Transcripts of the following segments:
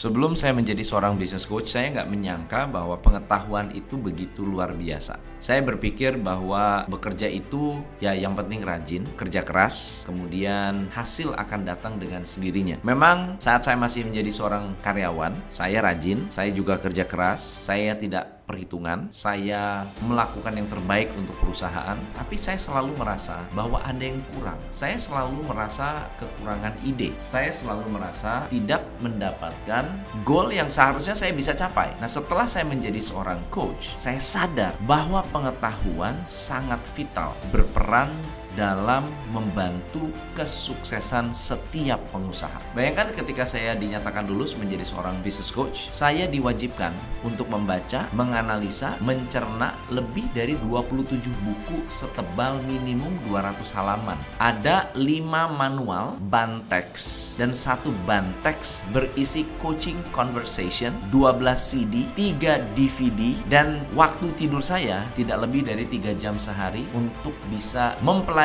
Sebelum saya menjadi seorang business coach, saya nggak menyangka bahwa pengetahuan itu begitu luar biasa. Saya berpikir bahwa bekerja itu ya yang penting rajin, kerja keras, kemudian hasil akan datang dengan sendirinya. Memang saat saya masih menjadi seorang karyawan, saya rajin, saya juga kerja keras, saya tidak perhitungan, saya melakukan yang terbaik untuk perusahaan, tapi saya selalu merasa bahwa ada yang kurang. Saya selalu merasa kekurangan ide. Saya selalu merasa tidak mendapatkan goal yang seharusnya saya bisa capai. Nah, setelah saya menjadi seorang coach, saya sadar bahwa pengetahuan sangat vital, berperan dalam membantu kesuksesan setiap pengusaha. Bayangkan ketika saya dinyatakan lulus menjadi seorang business coach, saya diwajibkan untuk membaca, menganalisa, mencerna lebih dari 27 buku setebal minimum 200 halaman. Ada 5 manual ban teks dan satu ban teks berisi coaching conversation, 12 CD, 3 DVD dan waktu tidur saya tidak lebih dari 3 jam sehari untuk bisa mempelajari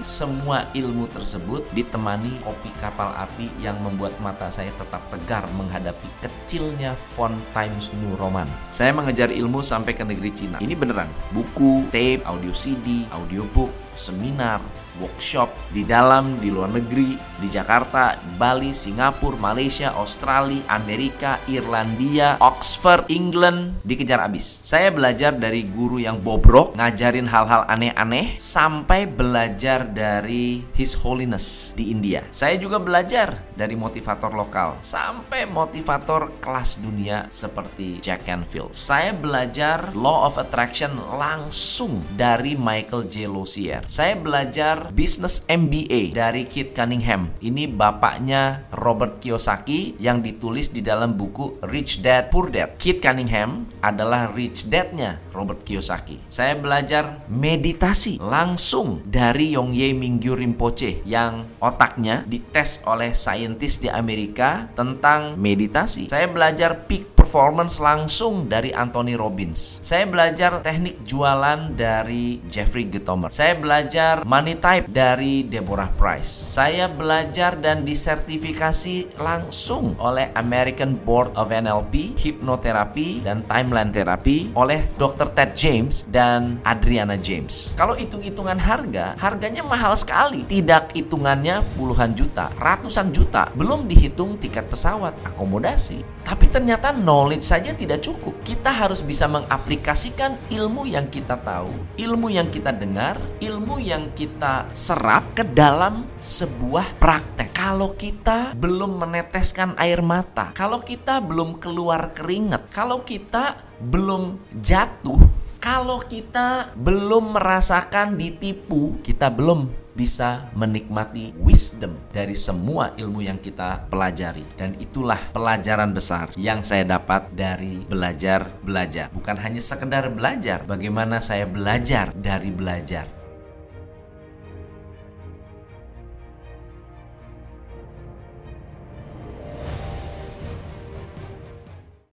semua ilmu tersebut ditemani kopi kapal api yang membuat mata saya tetap tegar menghadapi kecilnya font Times New Roman. Saya mengejar ilmu sampai ke negeri Cina. Ini beneran. Buku, tape, audio CD, audiobook, seminar, workshop di dalam, di luar negeri, di Jakarta, Bali, Singapura, Malaysia, Australia, Amerika, Irlandia, Oxford, England, dikejar abis. Saya belajar dari guru yang bobrok, ngajarin hal-hal aneh-aneh, sampai belajar dari His Holiness di India. Saya juga belajar dari motivator lokal, sampai motivator kelas dunia seperti Jack Canfield. Saya belajar Law of Attraction langsung dari Michael J. Losier. Saya belajar Business MBA dari Kit Cunningham. Ini bapaknya Robert Kiyosaki yang ditulis di dalam buku Rich Dad Poor Dad. Kit Cunningham adalah rich dad-nya Robert Kiyosaki. Saya belajar meditasi langsung dari Yongye Mingyu Rinpoche yang otaknya dites oleh saintis di Amerika tentang meditasi. Saya belajar peak performance langsung dari Anthony Robbins. Saya belajar teknik jualan dari Jeffrey Gitomer. Saya belajar money type dari Deborah Price. Saya belajar dan disertifikasi langsung oleh American Board of NLP, hipnoterapi, dan timeline therapy oleh Dr. Ted James dan Adriana James. Kalau hitung-hitungan harga, harganya mahal sekali. Tidak hitungannya puluhan juta, ratusan juta. Belum dihitung tiket pesawat, akomodasi. Tapi ternyata knowledge saja tidak cukup. Kita harus bisa mengaplikasikan ilmu yang kita tahu, ilmu yang kita dengar, ilmu yang kita serap ke dalam sebuah praktek. Kalau kita belum meneteskan air mata, kalau kita belum keluar keringat, kalau kita belum jatuh, kalau kita belum merasakan ditipu, kita belum bisa menikmati wisdom dari semua ilmu yang kita pelajari. Dan itulah pelajaran besar yang saya dapat dari belajar belajar bukan hanya sekedar belajar bagaimana saya belajar dari belajar